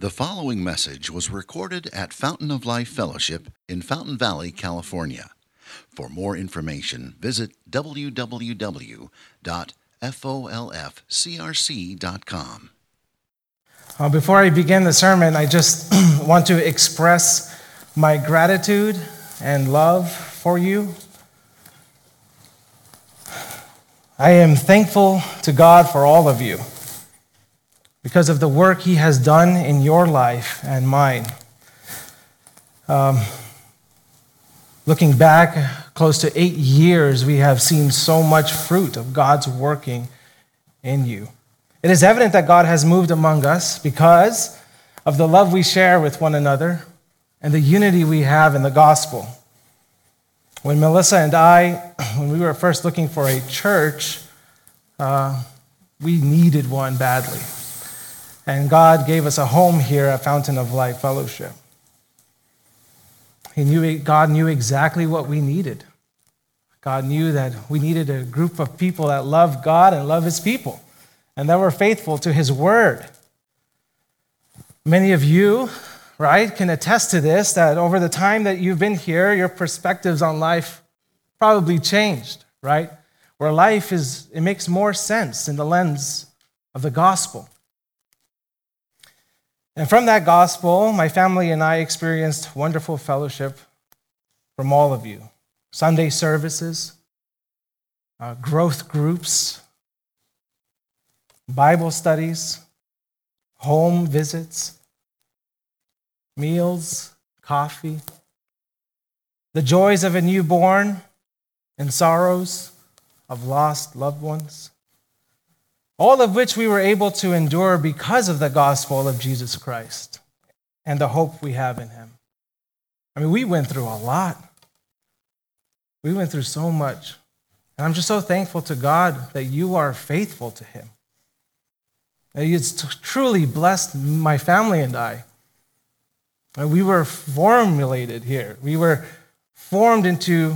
The following message was recorded at Fountain of Life Fellowship in Fountain Valley, California. For more information, visit www.folfcrc.com. Uh, before I begin the sermon, I just want to express my gratitude and love for you. I am thankful to God for all of you because of the work He has done in your life and mine. Um, looking back close to eight years, we have seen so much fruit of God's working in you. It is evident that God has moved among us because of the love we share with one another and the unity we have in the gospel. When Melissa and I, when we were first looking for a church, uh, we needed one badly. And God gave us a home here at Fountain of Life Fellowship. He knew, God knew exactly what we needed. God knew that we needed a group of people that love God and love His people and that were faithful to His word. Many of you, right, can attest to this that over the time that you've been here, your perspectives on life probably changed, right? Where life is, it makes more sense in the lens of the gospel. And from that gospel, my family and I experienced wonderful fellowship from all of you. Sunday services, uh, growth groups, Bible studies, home visits, meals, coffee, the joys of a newborn and sorrows of lost loved ones all of which we were able to endure because of the gospel of Jesus Christ and the hope we have in him. I mean, we went through a lot. We went through so much. And I'm just so thankful to God that you are faithful to him. He's truly blessed my family and I. We were formulated here. We were formed into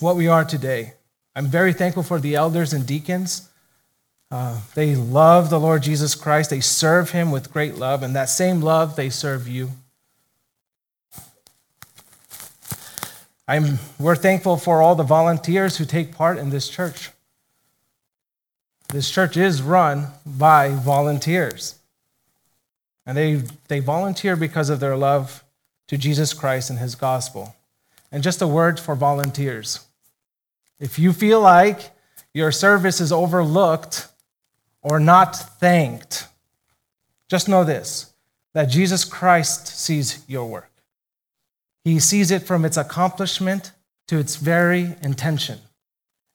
what we are today. I'm very thankful for the elders and deacons uh, they love the Lord Jesus Christ. They serve him with great love, and that same love they serve you. I'm, we're thankful for all the volunteers who take part in this church. This church is run by volunteers. And they, they volunteer because of their love to Jesus Christ and his gospel. And just a word for volunteers. If you feel like your service is overlooked, or not thanked, just know this that Jesus Christ sees your work. He sees it from its accomplishment to its very intention,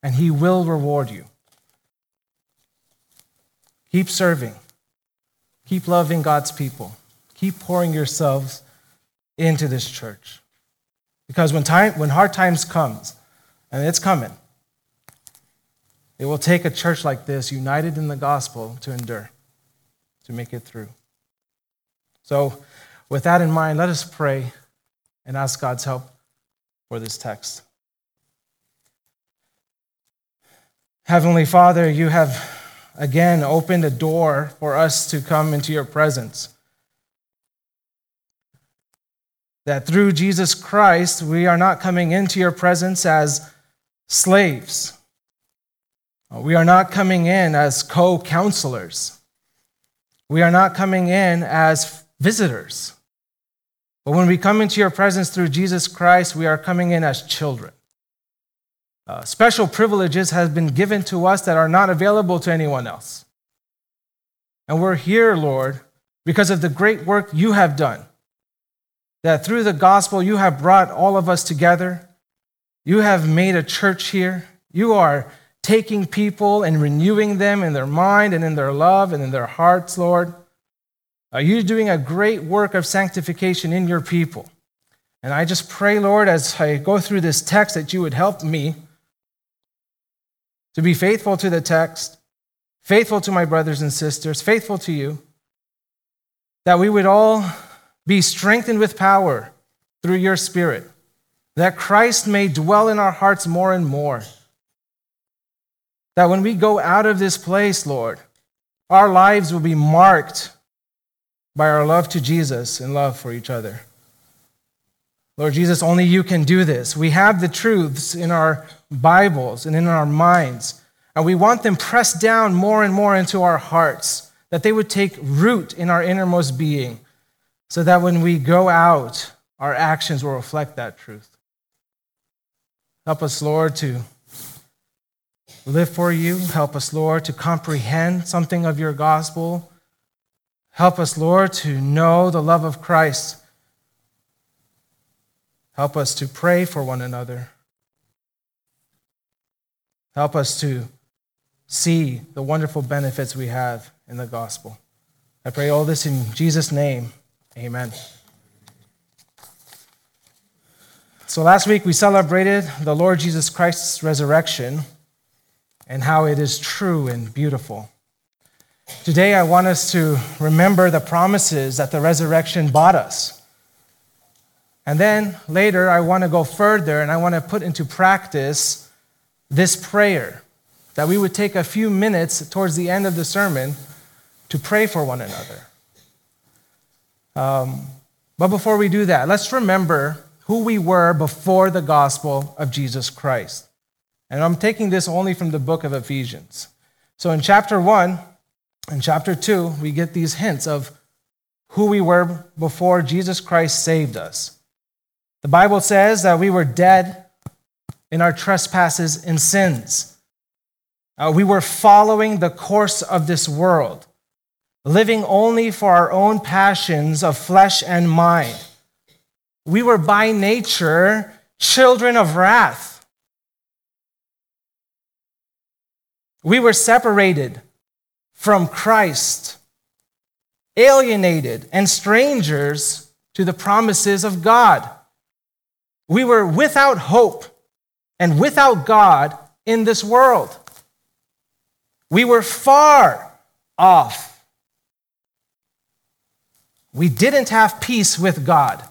and He will reward you. Keep serving, keep loving God's people, keep pouring yourselves into this church. Because when, time, when hard times comes, and it's coming, it will take a church like this, united in the gospel, to endure, to make it through. So, with that in mind, let us pray and ask God's help for this text. Heavenly Father, you have again opened a door for us to come into your presence. That through Jesus Christ, we are not coming into your presence as slaves we are not coming in as co counselors. We are not coming in as visitors. But when we come into your presence through Jesus Christ, we are coming in as children. Uh, special privileges have been given to us that are not available to anyone else. And we're here, Lord, because of the great work you have done. That through the gospel, you have brought all of us together. You have made a church here. You are taking people and renewing them in their mind and in their love and in their hearts, Lord. Are you doing a great work of sanctification in your people? And I just pray, Lord, as I go through this text, that you would help me to be faithful to the text, faithful to my brothers and sisters, faithful to you, that we would all be strengthened with power through your Spirit, that Christ may dwell in our hearts more and more that when we go out of this place, Lord, our lives will be marked by our love to Jesus and love for each other. Lord Jesus, only you can do this. We have the truths in our Bibles and in our minds, and we want them pressed down more and more into our hearts, that they would take root in our innermost being, so that when we go out, our actions will reflect that truth. Help us, Lord, to live for you. Help us, Lord, to comprehend something of your gospel. Help us, Lord, to know the love of Christ. Help us to pray for one another. Help us to see the wonderful benefits we have in the gospel. I pray all this in Jesus' name. Amen. So last week we celebrated the Lord Jesus Christ's resurrection and how it is true and beautiful. Today, I want us to remember the promises that the resurrection bought us. And then later, I want to go further and I want to put into practice this prayer that we would take a few minutes towards the end of the sermon to pray for one another. Um, but before we do that, let's remember who we were before the gospel of Jesus Christ. And I'm taking this only from the book of Ephesians. So in chapter 1 and chapter 2, we get these hints of who we were before Jesus Christ saved us. The Bible says that we were dead in our trespasses and sins. Uh, we were following the course of this world, living only for our own passions of flesh and mind. We were by nature children of wrath We were separated from Christ, alienated, and strangers to the promises of God. We were without hope and without God in this world. We were far off. We didn't have peace with God.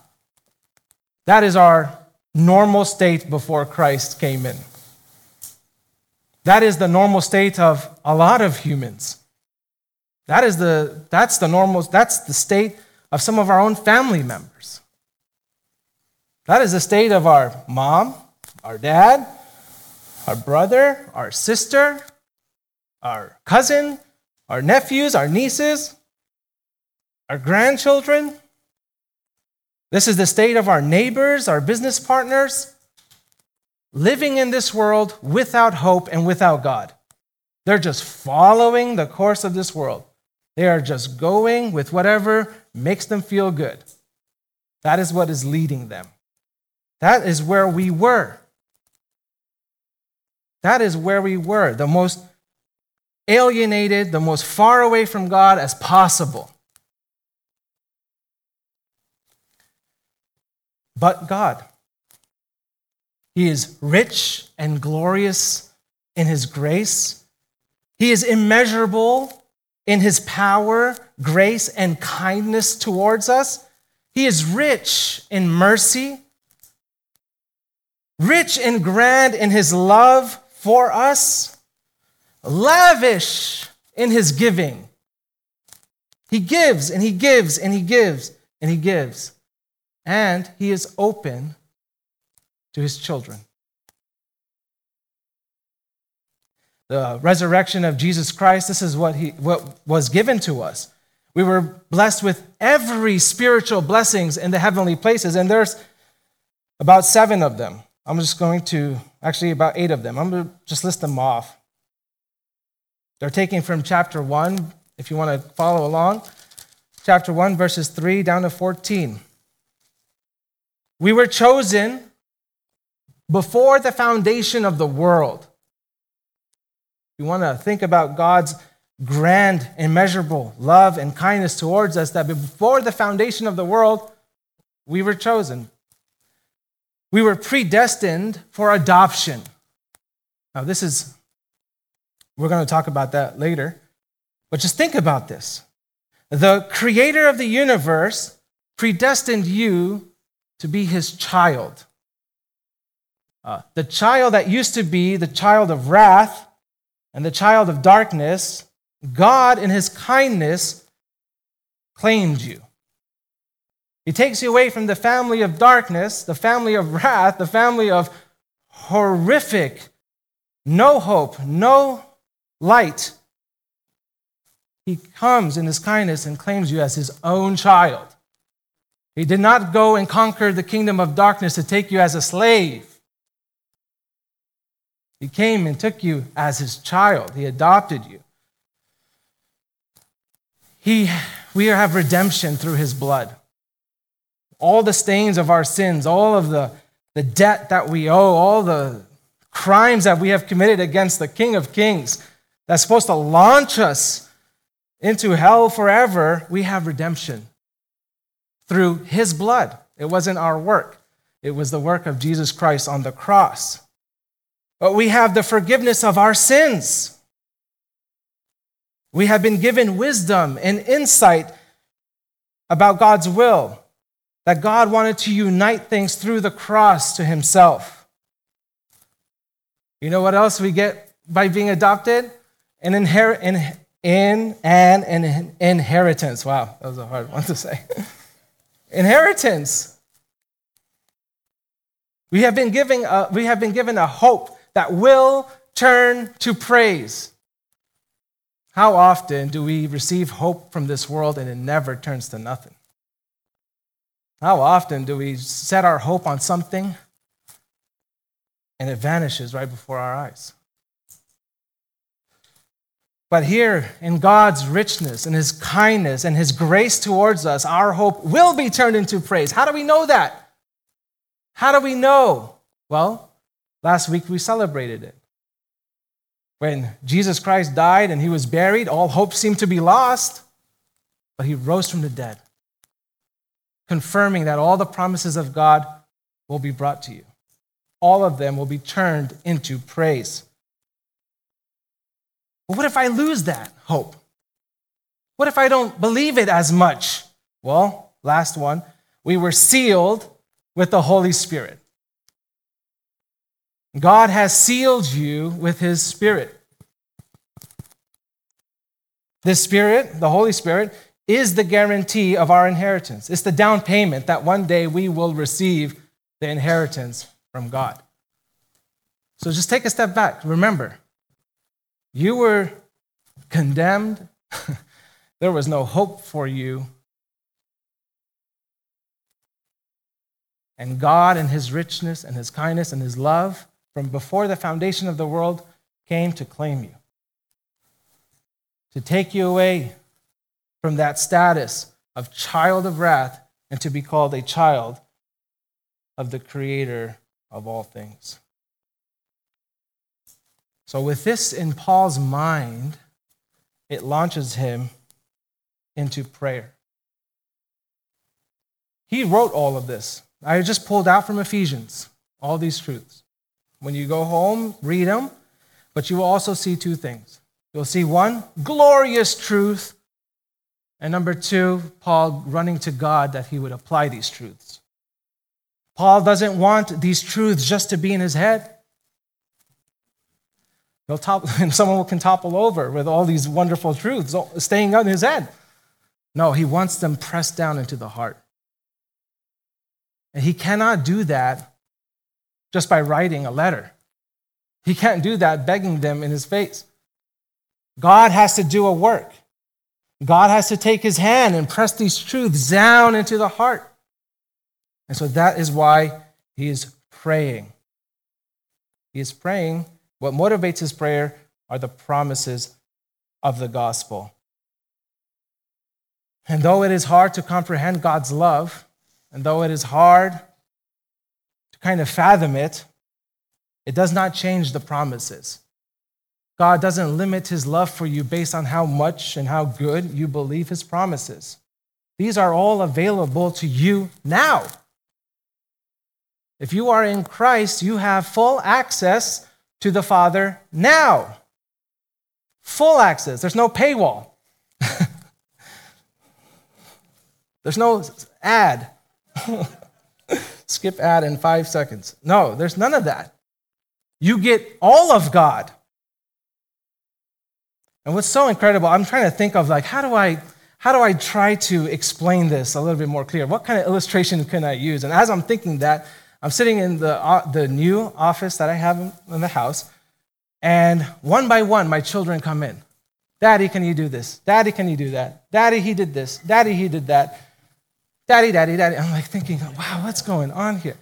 That is our normal state before Christ came in. That is the normal state of a lot of humans. That is the, that's the normal, that's the state of some of our own family members. That is the state of our mom, our dad, our brother, our sister, our cousin, our nephews, our nieces, our grandchildren. This is the state of our neighbors, our business partners, living in this world without hope and without God. They're just following the course of this world. They are just going with whatever makes them feel good. That is what is leading them. That is where we were. That is where we were, the most alienated, the most far away from God as possible. But God, he is rich and glorious in his grace. He is immeasurable in his power, grace, and kindness towards us. He is rich in mercy, rich and grand in his love for us, lavish in his giving. He gives and he gives and he gives and he gives. And he is open to his children. The resurrection of Jesus Christ, this is what, he, what was given to us. We were blessed with every spiritual blessings in the heavenly places, and there's about seven of them. I'm just going to, actually, about eight of them. I'm going to just list them off. They're taken from chapter 1, if you want to follow along. Chapter 1, verses 3 down to 14. We were chosen before the foundation of the world. We want to think about God's grand, immeasurable love and kindness towards us, that before the foundation of the world, we were chosen. We were predestined for adoption. Now, this is, we're going to talk about that later, but just think about this. The creator of the universe predestined you to be his child. Uh, the child that used to be the child of wrath and the child of darkness, God, in his kindness, claimed you. He takes you away from the family of darkness, the family of wrath, the family of horrific, no hope, no light. He comes in his kindness and claims you as his own child. He did not go and conquer the kingdom of darkness to take you as a slave. He came and took you as his child. He adopted you. He, we have redemption through his blood. All the stains of our sins, all of the, the debt that we owe, all the crimes that we have committed against the King of Kings that's supposed to launch us into hell forever, we have redemption through his blood. It wasn't our work, it was the work of Jesus Christ on the cross. But we have the forgiveness of our sins. We have been given wisdom and insight about God's will, that God wanted to unite things through the cross to himself. You know what else we get by being adopted? An inherit in, in and an inheritance. Wow, that was a hard one to say. inheritance. We have been given a, we have been given a hope that will turn to praise. How often do we receive hope from this world and it never turns to nothing? How often do we set our hope on something and it vanishes right before our eyes? But here, in God's richness and His kindness and His grace towards us, our hope will be turned into praise. How do we know that? How do we know? Well, Last week we celebrated it. When Jesus Christ died and he was buried, all hope seemed to be lost, but he rose from the dead, confirming that all the promises of God will be brought to you. All of them will be turned into praise. But what if I lose that hope? What if I don't believe it as much? Well, last one, we were sealed with the Holy Spirit. God has sealed you with his Spirit. This Spirit, the Holy Spirit, is the guarantee of our inheritance. It's the down payment that one day we will receive the inheritance from God. So just take a step back. Remember, you were condemned, there was no hope for you. And God, in His richness and His kindness and His love, from before the foundation of the world came to claim you, to take you away from that status of child of wrath and to be called a child of the creator of all things. So, with this in Paul's mind, it launches him into prayer. He wrote all of this. I just pulled out from Ephesians all these truths. When you go home, read them, but you will also see two things. You'll see one, glorious truth, and number two, Paul running to God that he would apply these truths. Paul doesn't want these truths just to be in his head. He'll top, and someone can topple over with all these wonderful truths staying in his head. No, he wants them pressed down into the heart. And he cannot do that just by writing a letter. He can't do that begging them in his face. God has to do a work. God has to take his hand and press these truths down into the heart. And so that is why he is praying. He is praying. What motivates his prayer are the promises of the gospel. And though it is hard to comprehend God's love, and though it is hard kind of fathom it, it does not change the promises. God doesn't limit his love for you based on how much and how good you believe his promises. These are all available to you now. If you are in Christ, you have full access to the Father now. Full access. There's no paywall. There's no ad. skip ad in five seconds. No, there's none of that. You get all of God. And what's so incredible, I'm trying to think of like, how do I, how do I try to explain this a little bit more clear? What kind of illustration can I use? And as I'm thinking that, I'm sitting in the, uh, the new office that I have in the house, and one by one, my children come in. Daddy, can you do this? Daddy, can you do that? Daddy, he did this. Daddy, he did that. Daddy, daddy, daddy. I'm like thinking, wow, what's going on here?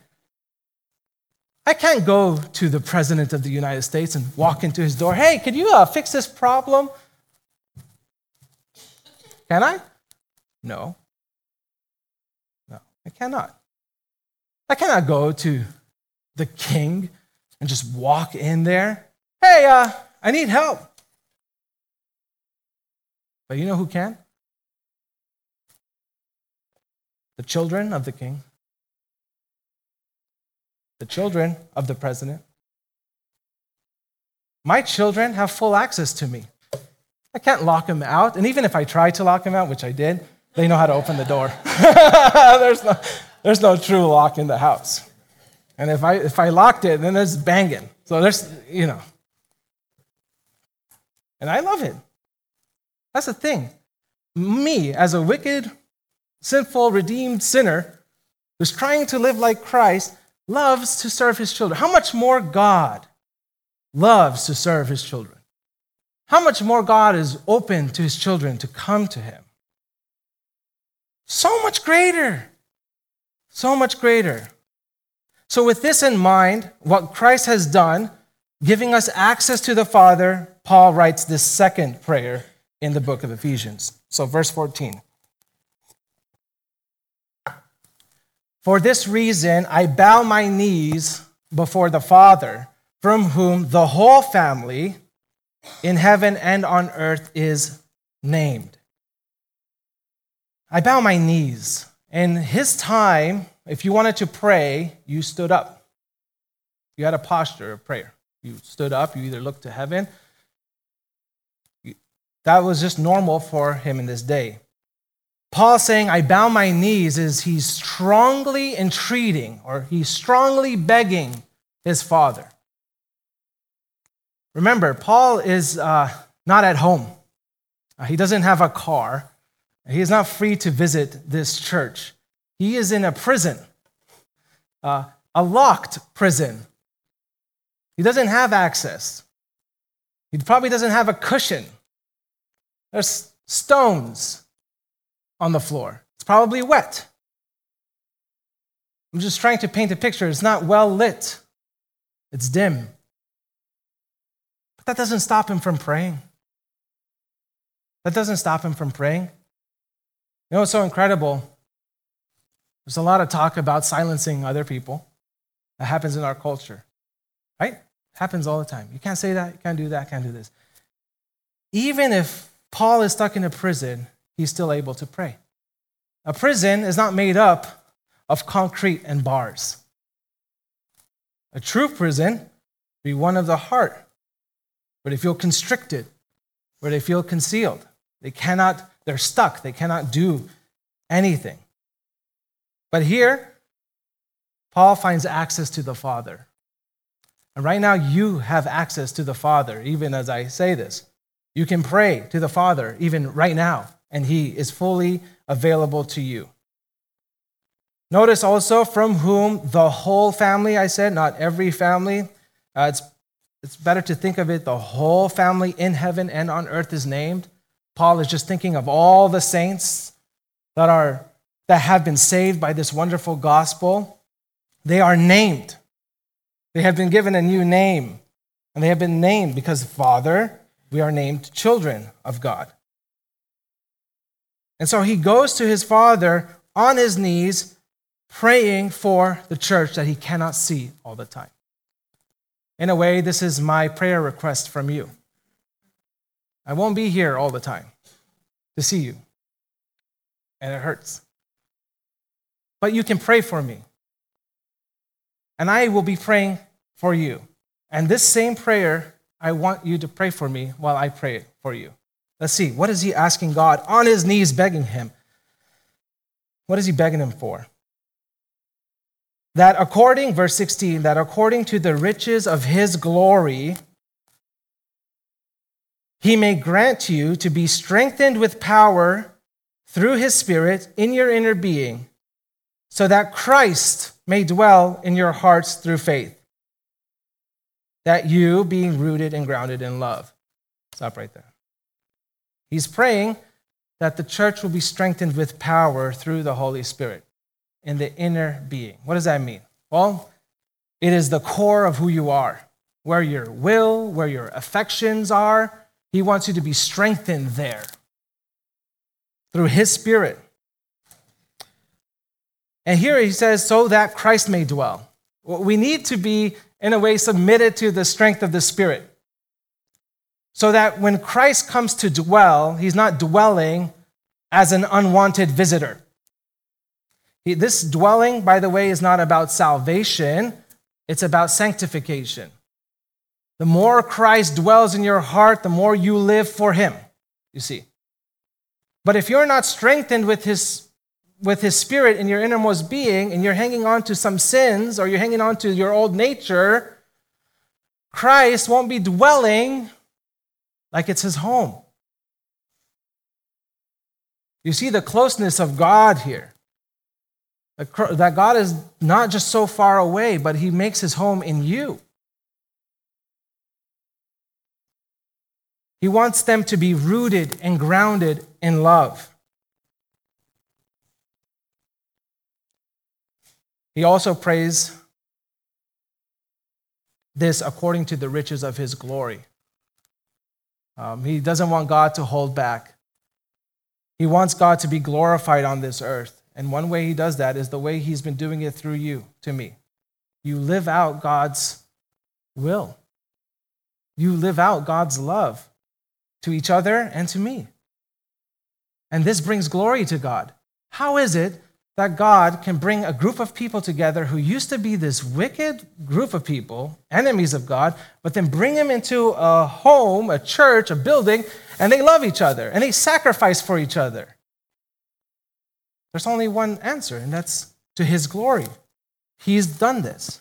I can't go to the president of the United States and walk into his door. Hey, can you uh, fix this problem? Can I? No. No, I cannot. I cannot go to the king and just walk in there. Hey, uh, I need help. But you know who can? The children of the king, the children of the president. My children have full access to me. I can't lock them out. And even if I try to lock them out, which I did, they know how to open the door. there's, no, there's no true lock in the house. And if I, if I locked it, then there's banging. So there's, you know. And I love it. That's the thing. Me, as a wicked, sinful, redeemed sinner who's trying to live like Christ, loves to serve his children. How much more God loves to serve his children? How much more God is open to his children to come to him? So much greater. So much greater. So, with this in mind, what Christ has done, giving us access to the Father, Paul writes this second prayer in the book of Ephesians. So, verse 14. For this reason, I bow my knees before the Father, from whom the whole family in heaven and on earth is named. I bow my knees. In his time, if you wanted to pray, you stood up. You had a posture of prayer. You stood up, you either looked to heaven. That was just normal for him in this day. Paul saying, I bow my knees, is he's strongly entreating or he's strongly begging his father. Remember, Paul is uh, not at home, uh, he doesn't have a car, he is not free to visit this church. He is in a prison, uh, a locked prison. He doesn't have access. He probably doesn't have a cushion. There's stones on the floor. It's probably wet. I'm just trying to paint a picture. It's not well lit, it's dim. But that doesn't stop him from praying. That doesn't stop him from praying. You know what's so incredible? There's a lot of talk about silencing other people. That happens in our culture, right? Happens all the time. You can't say that, you can't do that, can't do this. Even if Paul is stuck in a prison, he's still able to pray. A prison is not made up of concrete and bars. A true prison be one of the heart, where they feel constricted, where they feel concealed. They cannot, they're stuck, they cannot do anything. But here, Paul finds access to the Father. And right now, you have access to the Father, even as I say this. You can pray to the Father, even right now, and He is fully available to you. Notice also from whom the whole family, I said, not every family. Uh, it's, it's better to think of it, the whole family in heaven and on earth is named. Paul is just thinking of all the saints that are that have been saved by this wonderful gospel, they are named. They have been given a new name. And they have been named because, Father, we are named children of God. And so he goes to his Father on his knees, praying for the church that he cannot see all the time. In a way, this is my prayer request from you. I won't be here all the time to see you, and it hurts but you can pray for me. And I will be praying for you. And this same prayer, I want you to pray for me while I pray for you. Let's see, what is he asking God on his knees, begging him? What is he begging him for? That according, verse 16, that according to the riches of his glory, he may grant you to be strengthened with power through his Spirit in your inner being, so that Christ may dwell in your hearts through faith. That you, being rooted and grounded in love. Stop right there. He's praying that the church will be strengthened with power through the Holy Spirit in the inner being. What does that mean? Well, it is the core of who you are, where your will, where your affections are. He wants you to be strengthened there through His Spirit. And here he says, so that Christ may dwell. We need to be, in a way, submitted to the strength of the Spirit. So that when Christ comes to dwell, he's not dwelling as an unwanted visitor. This dwelling, by the way, is not about salvation, it's about sanctification. The more Christ dwells in your heart, the more you live for him, you see. But if you're not strengthened with his with his spirit in your innermost being and you're hanging on to some sins or you're hanging on to your old nature, Christ won't be dwelling like it's his home. You see the closeness of God here. That God is not just so far away, but he makes his home in you. He wants them to be rooted and grounded in love. He also prays this according to the riches of his glory. Um, he doesn't want God to hold back. He wants God to be glorified on this earth. And one way he does that is the way he's been doing it through you to me. You live out God's will, you live out God's love to each other and to me. And this brings glory to God. How is it that God can bring a group of people together who used to be this wicked group of people, enemies of God, but then bring them into a home, a church, a building, and they love each other and they sacrifice for each other. There's only one answer, and that's to his glory. He's done this.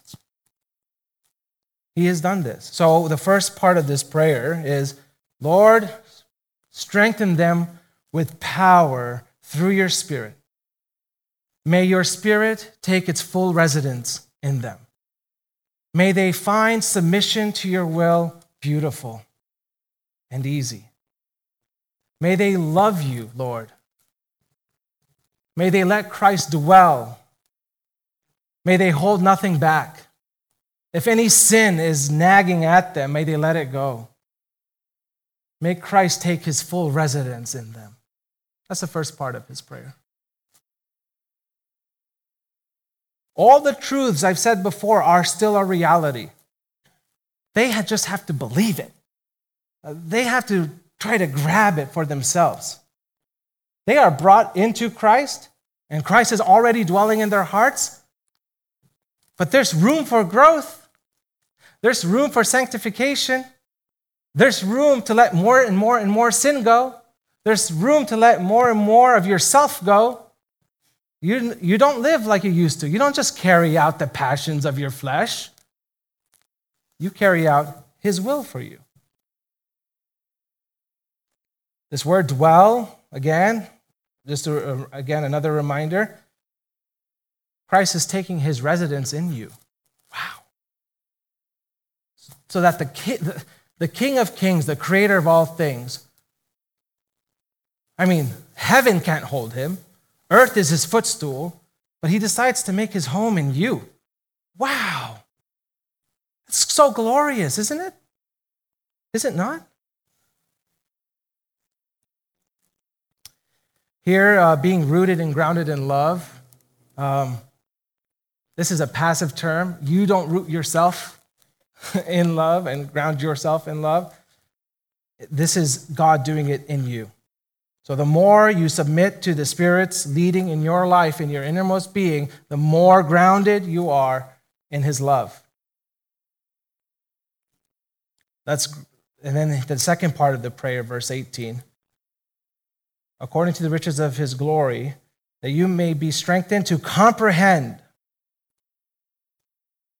He has done this. So the first part of this prayer is Lord, strengthen them with power through your Spirit May your spirit take its full residence in them. May they find submission to your will beautiful and easy. May they love you, Lord. May they let Christ dwell. May they hold nothing back. If any sin is nagging at them, may they let it go. May Christ take his full residence in them. That's the first part of his prayer. All the truths I've said before are still a reality. They just have to believe it. Uh, they have to try to grab it for themselves. They are brought into Christ, and Christ is already dwelling in their hearts. But there's room for growth, there's room for sanctification, there's room to let more and more and more sin go, there's room to let more and more of yourself go. You, you don't live like you used to. You don't just carry out the passions of your flesh, you carry out His will for you. This word dwell, again, just a, again, another reminder Christ is taking His residence in you. Wow. So that the, the, the King of Kings, the creator of all things, I mean, heaven can't hold him. Earth is his footstool, but he decides to make his home in you. Wow. It's so glorious, isn't it? Is it not? Here, uh, being rooted and grounded in love, um, this is a passive term. You don't root yourself in love and ground yourself in love. This is God doing it in you. So, the more you submit to the Spirit's leading in your life, in your innermost being, the more grounded you are in His love. That's, and then the second part of the prayer, verse 18. According to the riches of His glory, that you may be strengthened to comprehend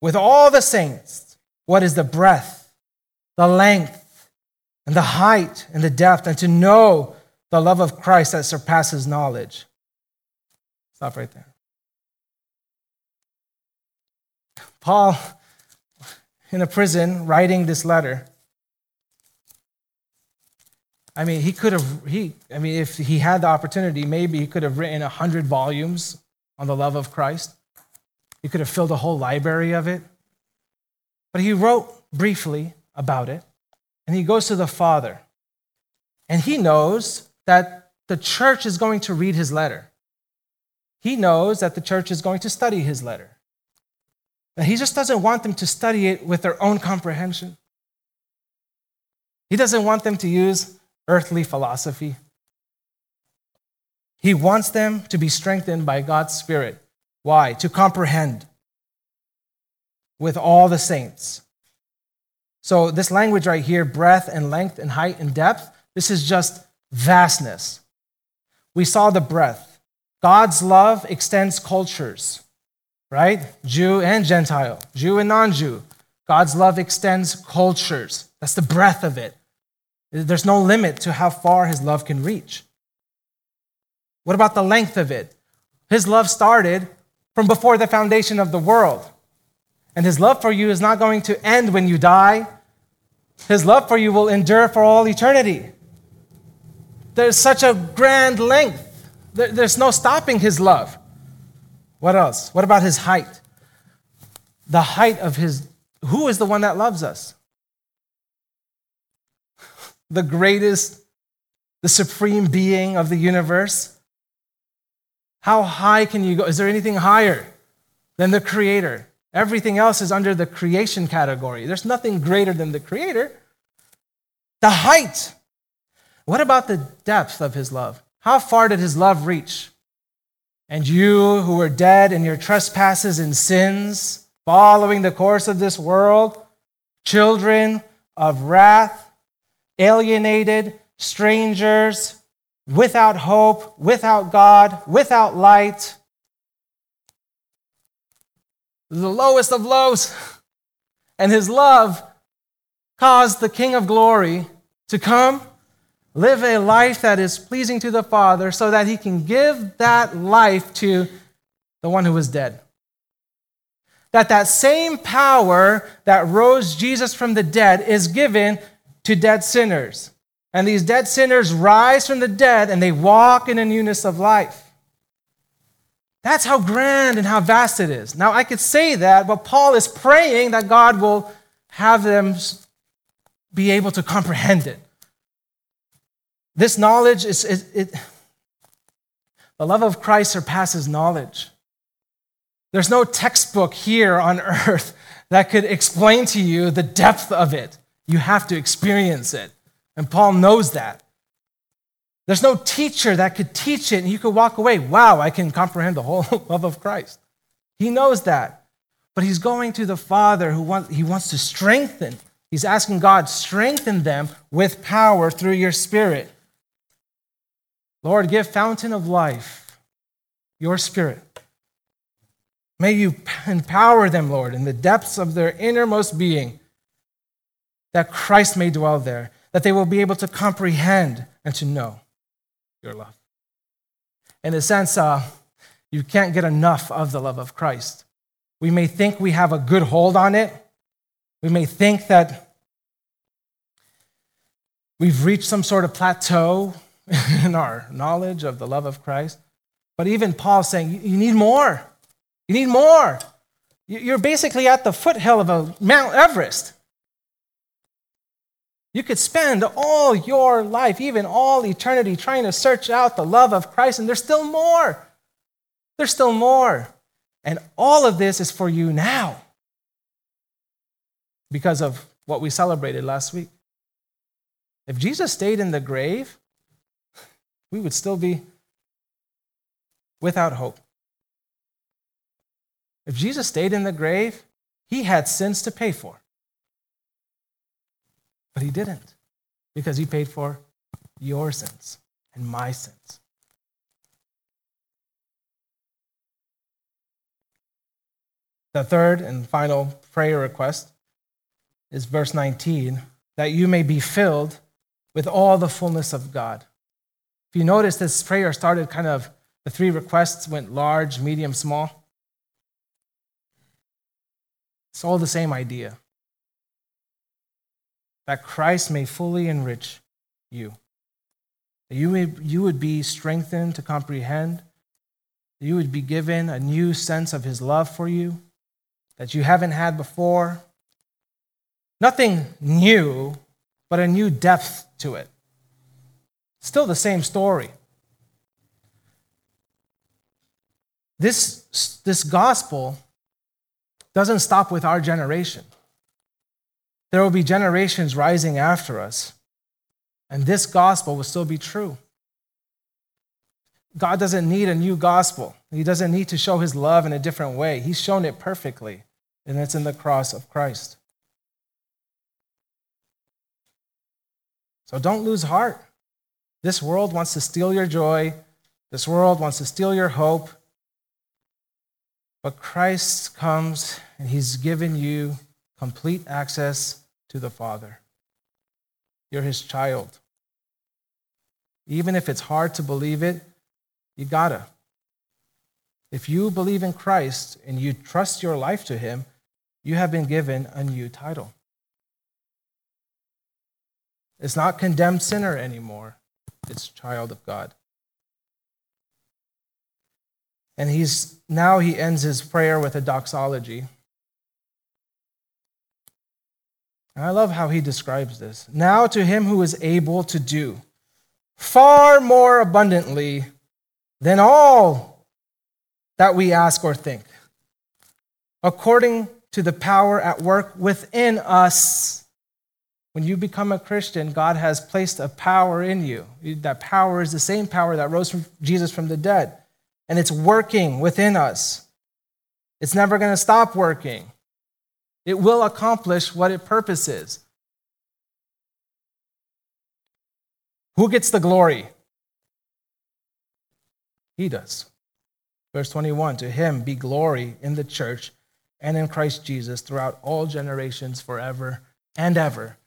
with all the saints what is the breadth, the length, and the height, and the depth, and to know the love of Christ that surpasses knowledge. Stop right there. Paul, in a prison, writing this letter. I mean, he could have, he, I mean, if he had the opportunity, maybe he could have written a hundred volumes on the love of Christ. He could have filled a whole library of it. But he wrote briefly about it, and he goes to the Father. And he knows that the church is going to read his letter. He knows that the church is going to study his letter. And he just doesn't want them to study it with their own comprehension. He doesn't want them to use earthly philosophy. He wants them to be strengthened by God's Spirit. Why? To comprehend with all the saints. So, this language right here breadth and length and height and depth this is just vastness. We saw the breadth. God's love extends cultures, right? Jew and Gentile, Jew and non Jew. God's love extends cultures. That's the breadth of it. There's no limit to how far his love can reach. What about the length of it? His love started from before the foundation of the world. And his love for you is not going to end when you die. His love for you will endure for all eternity. There's such a grand length. There's no stopping his love. What else? What about his height? The height of his, who is the one that loves us? The greatest, the supreme being of the universe. How high can you go? Is there anything higher than the creator? Everything else is under the creation category. There's nothing greater than the creator. The height what about the depth of his love? How far did his love reach? And you who were dead in your trespasses and sins, following the course of this world, children of wrath, alienated, strangers, without hope, without God, without light, the lowest of lows. And his love caused the King of glory to come live a life that is pleasing to the Father so that he can give that life to the one who was dead. That that same power that rose Jesus from the dead is given to dead sinners. And these dead sinners rise from the dead and they walk in a newness of life. That's how grand and how vast it is. Now, I could say that, but Paul is praying that God will have them be able to comprehend it. This knowledge is, it, it, the love of Christ surpasses knowledge. There's no textbook here on earth that could explain to you the depth of it. You have to experience it. And Paul knows that. There's no teacher that could teach it and you could walk away, wow, I can comprehend the whole love of Christ. He knows that. But he's going to the Father who wants, he wants to strengthen. He's asking God, strengthen them with power through your Spirit. Lord, give fountain of life, your spirit. May you empower them, Lord, in the depths of their innermost being, that Christ may dwell there, that they will be able to comprehend and to know your love. In a sense, uh, you can't get enough of the love of Christ. We may think we have a good hold on it. We may think that we've reached some sort of plateau in our knowledge of the love of Christ. But even Paul's saying, you need more. You need more. You're basically at the foothill of a Mount Everest. You could spend all your life, even all eternity, trying to search out the love of Christ, and there's still more. There's still more. And all of this is for you now because of what we celebrated last week. If Jesus stayed in the grave, we would still be without hope. If Jesus stayed in the grave, he had sins to pay for. But he didn't because he paid for your sins and my sins. The third and final prayer request is verse 19 that you may be filled with all the fullness of God. You notice, this prayer started kind of, the three requests went large, medium, small. It's all the same idea that Christ may fully enrich you. That you, may, you would be strengthened to comprehend. That you would be given a new sense of his love for you that you haven't had before. Nothing new, but a new depth to it. Still the same story. This, this gospel doesn't stop with our generation. There will be generations rising after us, and this gospel will still be true. God doesn't need a new gospel. He doesn't need to show his love in a different way. He's shown it perfectly, and it's in the cross of Christ. So don't lose heart. This world wants to steal your joy. This world wants to steal your hope. But Christ comes and he's given you complete access to the Father. You're his child. Even if it's hard to believe it, you gotta. If you believe in Christ and you trust your life to him, you have been given a new title. It's not condemned sinner anymore, it's child of God. And he's now he ends his prayer with a doxology. And I love how he describes this. Now to him who is able to do far more abundantly than all that we ask or think, according to the power at work within us. When you become a Christian, God has placed a power in you. That power is the same power that rose from Jesus from the dead, and it's working within us. It's never going to stop working. It will accomplish what it purposes. Who gets the glory? He does. Verse 21 To him be glory in the church and in Christ Jesus throughout all generations, forever and ever.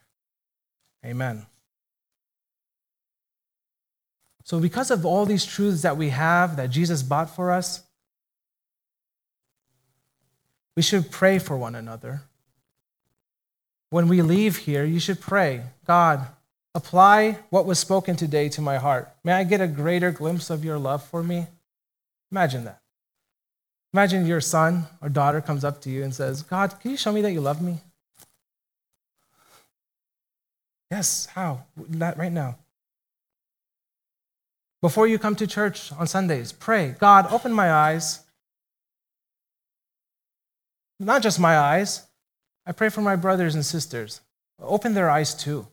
Amen. So, because of all these truths that we have that Jesus bought for us, we should pray for one another. When we leave here, you should pray God, apply what was spoken today to my heart. May I get a greater glimpse of your love for me? Imagine that. Imagine your son or daughter comes up to you and says, God, can you show me that you love me? Yes, how? Right now. Before you come to church on Sundays, pray, God, open my eyes. Not just my eyes. I pray for my brothers and sisters. Open their eyes too.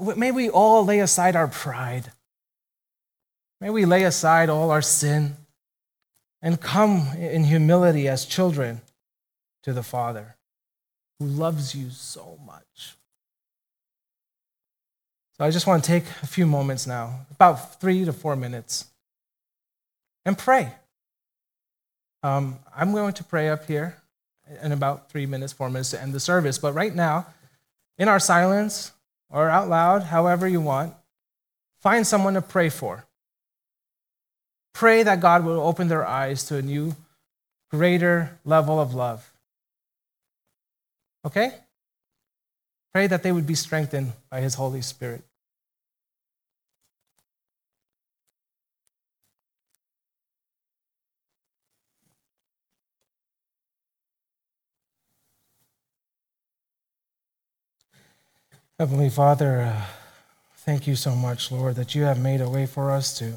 May we all lay aside our pride. May we lay aside all our sin and come in humility as children to the Father who loves you so much. So I just want to take a few moments now, about three to four minutes, and pray. Um, I'm going to pray up here in about three minutes, four minutes to end the service. But right now, in our silence or out loud, however you want, find someone to pray for. Pray that God will open their eyes to a new, greater level of love. Okay? Pray that they would be strengthened by His Holy Spirit. Heavenly Father, uh, thank you so much, Lord, that you have made a way for us to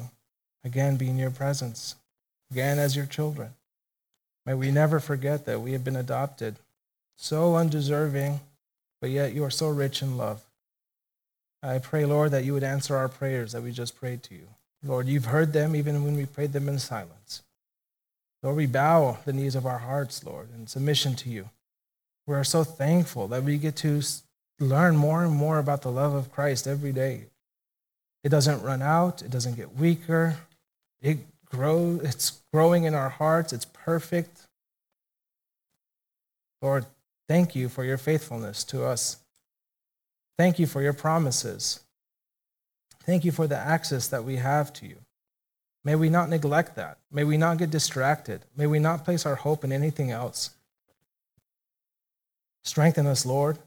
again be in your presence, again as your children. May we never forget that we have been adopted, so undeserving, but yet you are so rich in love. I pray, Lord, that you would answer our prayers that we just prayed to you. Lord, you've heard them even when we prayed them in silence. Lord, we bow the knees of our hearts, Lord, in submission to you. We are so thankful that we get to learn more and more about the love of Christ every day. It doesn't run out, it doesn't get weaker. It grows, it's growing in our hearts, it's perfect. Lord, thank you for your faithfulness to us. Thank you for your promises. Thank you for the access that we have to you. May we not neglect that. May we not get distracted. May we not place our hope in anything else. Strengthen us, Lord.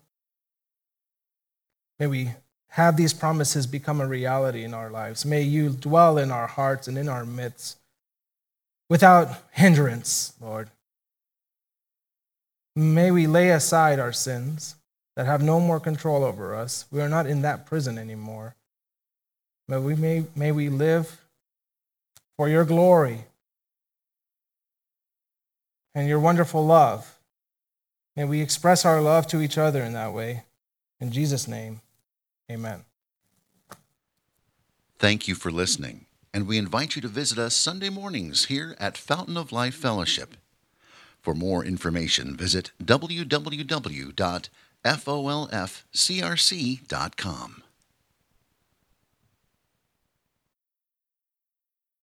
May we have these promises become a reality in our lives. May you dwell in our hearts and in our midst without hindrance, Lord. May we lay aside our sins that have no more control over us. We are not in that prison anymore. May we, may, may we live for your glory and your wonderful love. May we express our love to each other in that way. In Jesus' name, amen. Thank you for listening, and we invite you to visit us Sunday mornings here at Fountain of Life Fellowship. For more information, visit www.folfcrc.com.